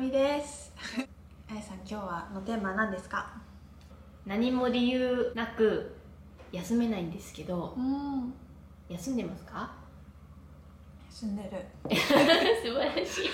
みです。あやさん今日はのテーマは何ですか？何も理由なく休めないんですけどうん。休んでますか？休んでる。素晴らしい。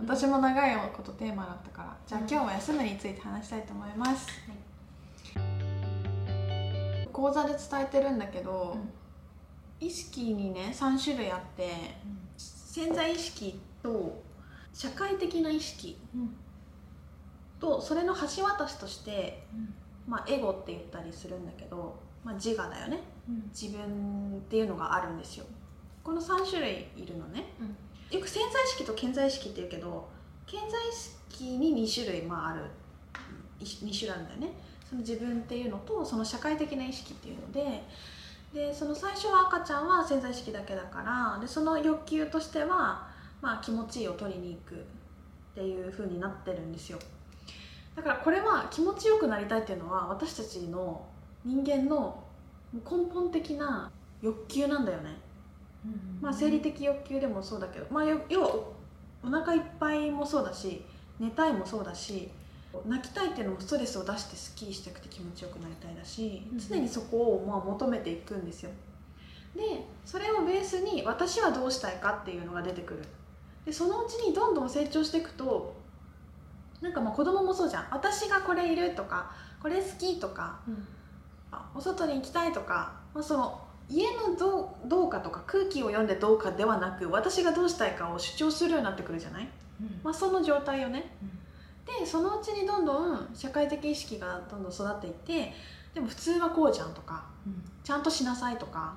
私も長いことテーマだったからじゃあ今日は休むについて話したいと思います、講座で伝えてるんだけど、意識にね3種類あって潜在意識と社会的な意識とそれの橋渡しとして、まあ、エゴって言ったりするんだけど、まあ、自我だよね。自分っていうのがあるんですよ。この3種類いるのね、よく潜在意識と潜在意識って言うけど潜在意識に2種類まあある。2種類あるんだよね。その自分っていうのとその社会的な意識っていうのででその最初は赤ちゃんは潜在意識だけだからでその欲求としては、まあ、気持ちいいを取りに行くっていう風になってるんですよ。だからこれは気持ちよくなりたいっていうのは私たちの人間の根本的な欲求なんだよね。まあ、生理的欲求でもそうだけど、まあ、よ要はお腹いっぱいもそうだし寝たいもそうだし泣きたいっていうのもストレスを出してスッキリしたくて気持ちよくなりたいだしうん。常にそこをまあ求めていくんですよ。でそれをベースに私はどうしたいかっていうのが出てくるでそのうちにどんどん成長していくとなんかまあ子供もそうじゃん。私がこれいるとかこれ好きとかあお外に行きたいとか、まあ、その家のどうどうかとか空気を読んでどうかではなく私がどうしたいかを主張するようになってくるじゃない、まあ、その状態よね。でそのうちにどんどん社会的意識がどんどん育っていってでも普通はこうじゃんとかちゃんとしなさいとか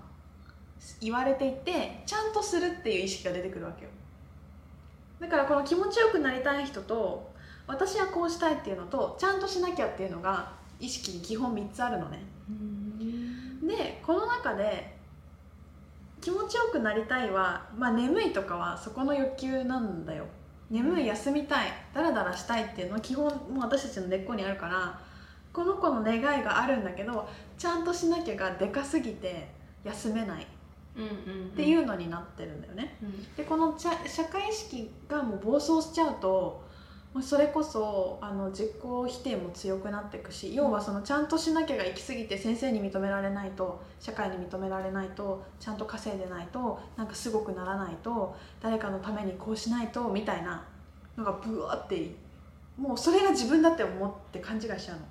言われていってちゃんとするっていう意識が出てくるわけよだからこの気持ちよくなりたい人と私はこうしたいっていうのとちゃんとしなきゃっていうのが意識に基本3つあるのね。でこの中で気持ちよくなりたいは、まあ、眠いとかはそこの欲求なんだよ。眠い休みたいダラダラしたいっていうのは基本もう私たちの根っこにあるからこの子の願いがあるんだけどちゃんとしなきゃがでかすぎて休めないっっていうのになってるんだよね、でこの社会意識がもう暴走しちゃうともうそれこそあの自己否定も強くなっていくし要はそのちゃんとしなきゃが行き過ぎて先生に認められないと社会に認められないとちゃんと稼いでないとなんかすごくならないと誰かのためにこうしないとみたいなのがブワーってもうそれが自分だって思って勘違いしちゃうの。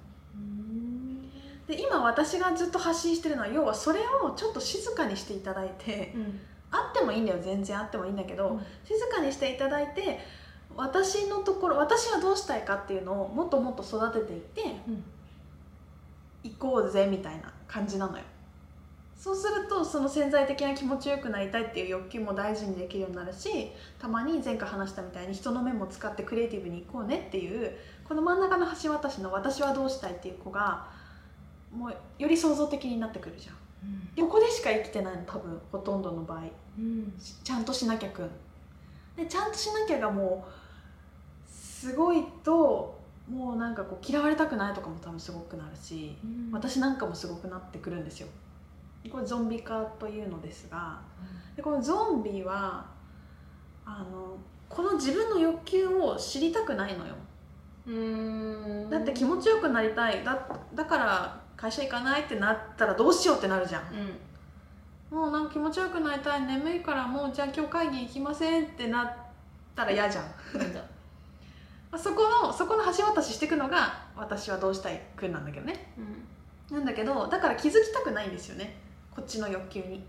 で今私がずっと発信してるのは要はそれをちょっと静かにしていただいてあってもいいんだよ全然あってもいいんだけど、うん。静かにしていただいて私のところ私はどうしたいかっていうのをもっともっと育てていって行こうぜみたいな感じなのよ。そうするとその潜在的な気持ちよくなりたいっていう欲求も大事にできるようになるしたまに前回話したみたいに人の目も使ってクリエイティブに行こうねっていうこの真ん中の橋渡しの私はどうしたいっていう子がもうより創造的になってくるじゃん。ここでしか生きてないの多分ほとんどの場合。ちゃんとしなきゃくん。でちゃんとしなきゃがもうすごいともうなんかこう嫌われたくないとかも多分すごくなるし私なんかもすごくなってくるんですよ。これゾンビ化というのですがでこのゾンビはあのこの自分の欲求を知りたくないのよ。だって気持ちよくなりたい。だだから会社行かないってなったらどうしようってなるじゃん。もうなんか気持ちよくなりたい眠いからもうじゃあ今日会議行きませんってなったら嫌じゃん。まあそこのそこの橋渡ししていくのが私はどうしたいくんなんだけどね。なんだけどだから気づきたくないんですよね。こっちの欲求に。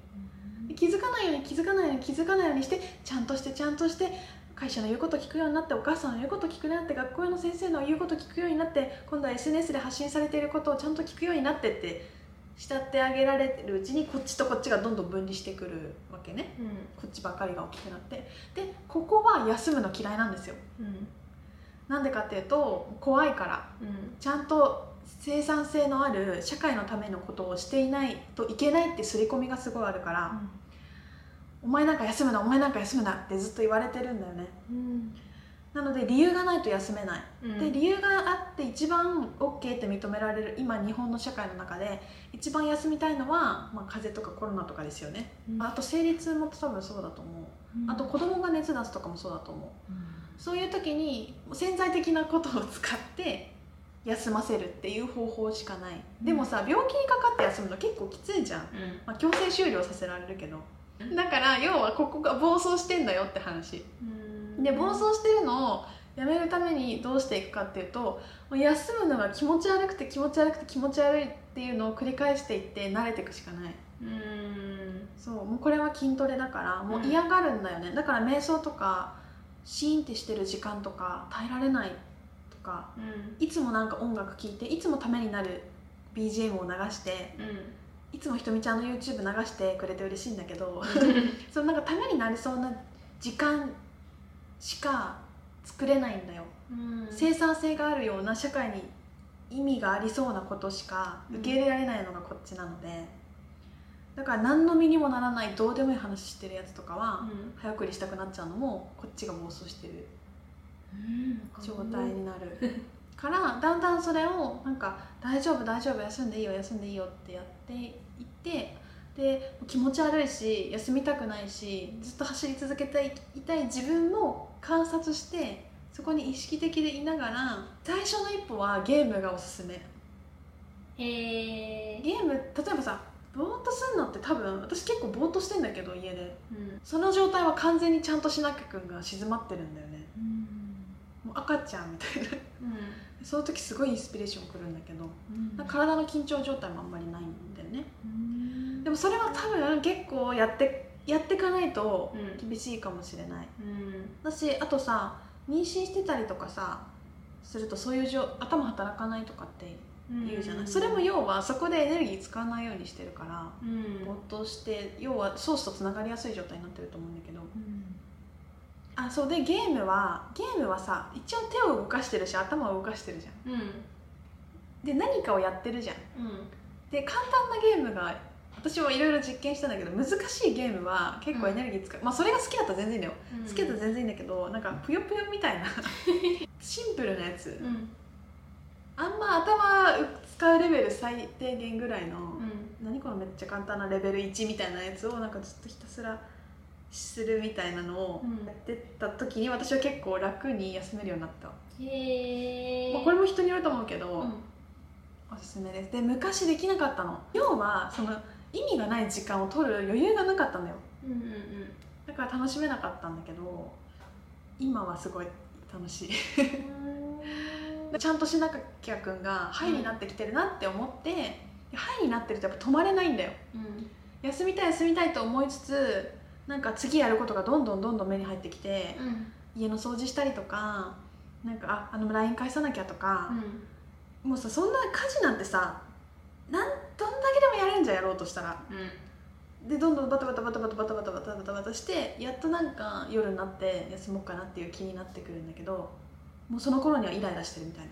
で気づかないように気づかないように気づかないようにしてちゃんとしてちゃんとして会社の言うこと聞くようになってお母さんの言うこと聞くようになって学校の先生の言うこと聞くようになって今度は SNS で発信されていることをちゃんと聞くようになってって慕ってあげられるうちにこっちとこっちがどんどん分離してくるわけね。こっちばかりが大きくなって。でここは休むの嫌いなんですよ。なんでかっていうと怖いから。ちゃんと生産性のある社会のためのことをしていないといけないって刷り込みがすごいあるから、お前なんか休むなお前なんか休むなってずっと言われてるんだよね。なので理由がないと休めない、で理由があって一番 OK って認められる今日本の社会の中で一番休みたいのは、まあ、風邪とかコロナとかですよね、あと生理痛も多分そうだと思う。あと子供が熱出すとかもそうだと思う。そういう時に潜在的なことを使って休ませるっていう方法しかない。でもさ病気にかかって休むの結構きついじゃん、まあ、強制終了させられるけどだから要はここが暴走してんだよって話。で暴走してるのをやめるためにどうしていくかっていうと休むのが気持ち悪くて気持ち悪くて気持ち悪いっていうのを繰り返していって慣れていくしかない。うん。そうもうこれは筋トレだからもう嫌がるんだよね、だから瞑想とかシーンってしてる時間とか耐えられないとかうん。いつもなんか音楽聴いていつもためになる BGM を流していつもひとみちゃんの YouTube 流してくれて嬉しいんだけど そのなんかためになりそうな時間しか作れないんだよ、うん。生産性があるような社会に意味がありそうなことしか受け入れられないのがこっちなので、だから何の身にもならないどうでもいい話してるやつとかは、早送りしたくなっちゃうのもこっちが暴走してる状態になるからだんだんそれをなんか「大丈夫大丈夫休んでいいよ休んでいいよ」ってやっていってで気持ち悪いし休みたくないしずっと走り続けていたい自分も観察してそこに意識的でいながら最初の一歩はゲームがおすすめ。へえゲーム例えばさぼーっとすんのって多分私結構ぼーっとしてんだけど家で。その状態は完全にちゃんとしなきゃくんが静まってるんだよね。もう赤ちゃんみたいな。その時すごいインスピレーションくるんだけど体の緊張状態もあんまりないでもそれは多分結構やってやっていかないとうん。厳しいかもしれない。だしあとさ妊娠してたりとかさするとそういうじょ頭働かないとかって言うじゃない、それも要はそこでエネルギー使わないようにしてるから没頭して要はソースとつながりやすい状態になってると思うんだけど。あそうでゲームはゲームはさ一応手を動かしてるし頭を動かしてるじゃん。で何かをやってるじゃん。で簡単なゲームが私はいろいろ実験したんだけど難しいゲームは結構エネルギー使う、まあそれが好きだったら全然いいんだよ好きだったら全然いいんだけどなんかぷよぷよみたいな。シンプルなやつ。あんま頭使うレベル最低限ぐらいの、何このめっちゃ簡単なレベル1みたいなやつをなんかずっとひたすらするみたいなのをやってった時に私は結構楽に休めるようになった、へえまあ、これも人によると思うけど、おすすめです。で昔できなかったの。要はその意味がない時間を取る余裕がなかったんだよだから楽しめなかったんだけど今はすごい楽しい。ちゃんとしなきゃくんが「はい」になってきてるなって思って「はい」になってるとやっぱ止まれないんだよ。休みたい休みたいと思いつつなんか次やることがどんどんどんどん目に入ってきて家の掃除したりとかなんかああの LINE 返さなきゃとか、もうさそんな家事なんてさなんどんだけでもやれるんじゃんやろうとしたら。でどんどんバタバタバタバタバタバタバタバタバタしてやっとなんか夜になって休もうかなっていう気になってくるんだけどもうその頃にはイライラしてるみたいな。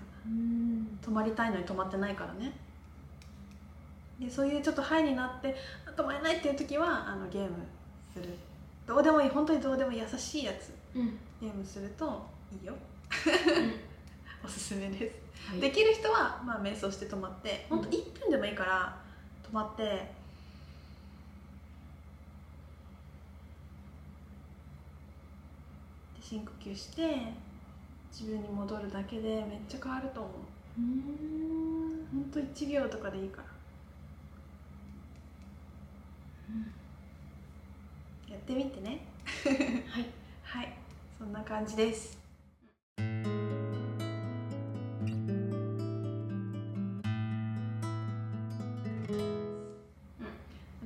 泊まりたいのに泊まってないからね。でそういうちょっとハイになってあ泊まれないっていう時はあのゲームする。どうでもいい本当にどうでも優しいやつ。ゲームするといいよおすすめです。できる人は、まあ、瞑想して止まって本当1分でもいいから止まってで深呼吸して自分に戻るだけでめっちゃ変わると思う。本当1秒とかでいいから、やってみてね。はい。はい。そんな感じです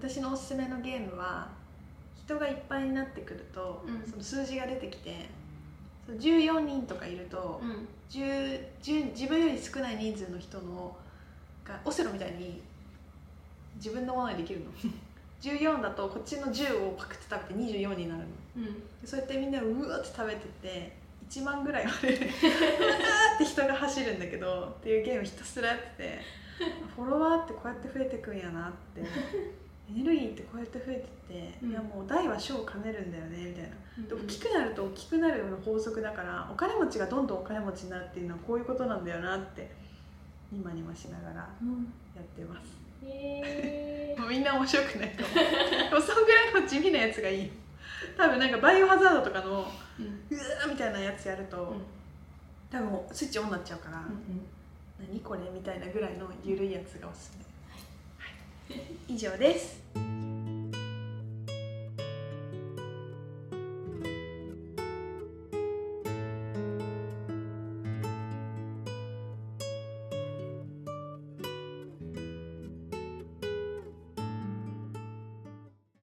私のおすすめのゲームは人がいっぱいになってくると、うん。その数字が出てきてそう14人とかいると、10 10自分より少ない人数の人のがオセロみたいに自分のものにできるの。14だとこっちの10をパクって食べて24になるの。でそうやってみんなうわって食べてて1万ぐらいある。うわーって人が走るんだけどっていうゲームひたすらやっててフォロワーってこうやって増えてくんやなってエネルギーってこうやって増えてって、うん。いやもう大は小を兼ねるんだよねみたいな。で大きくなると大きくなるの法則だからお金持ちがどんどんお金持ちになるっていうのはこういうことなんだよなってニマニマしながらやってます。へ もうみんな面白くないと思うでもそんぐらいの地味なやつがいい。多分なんかバイオハザードとかのうん。うわーみたいなやつやると、うん。多分スイッチオンになっちゃうから、うん何これみたいなぐらいのゆるいやつがおすすめ、はい、以上です。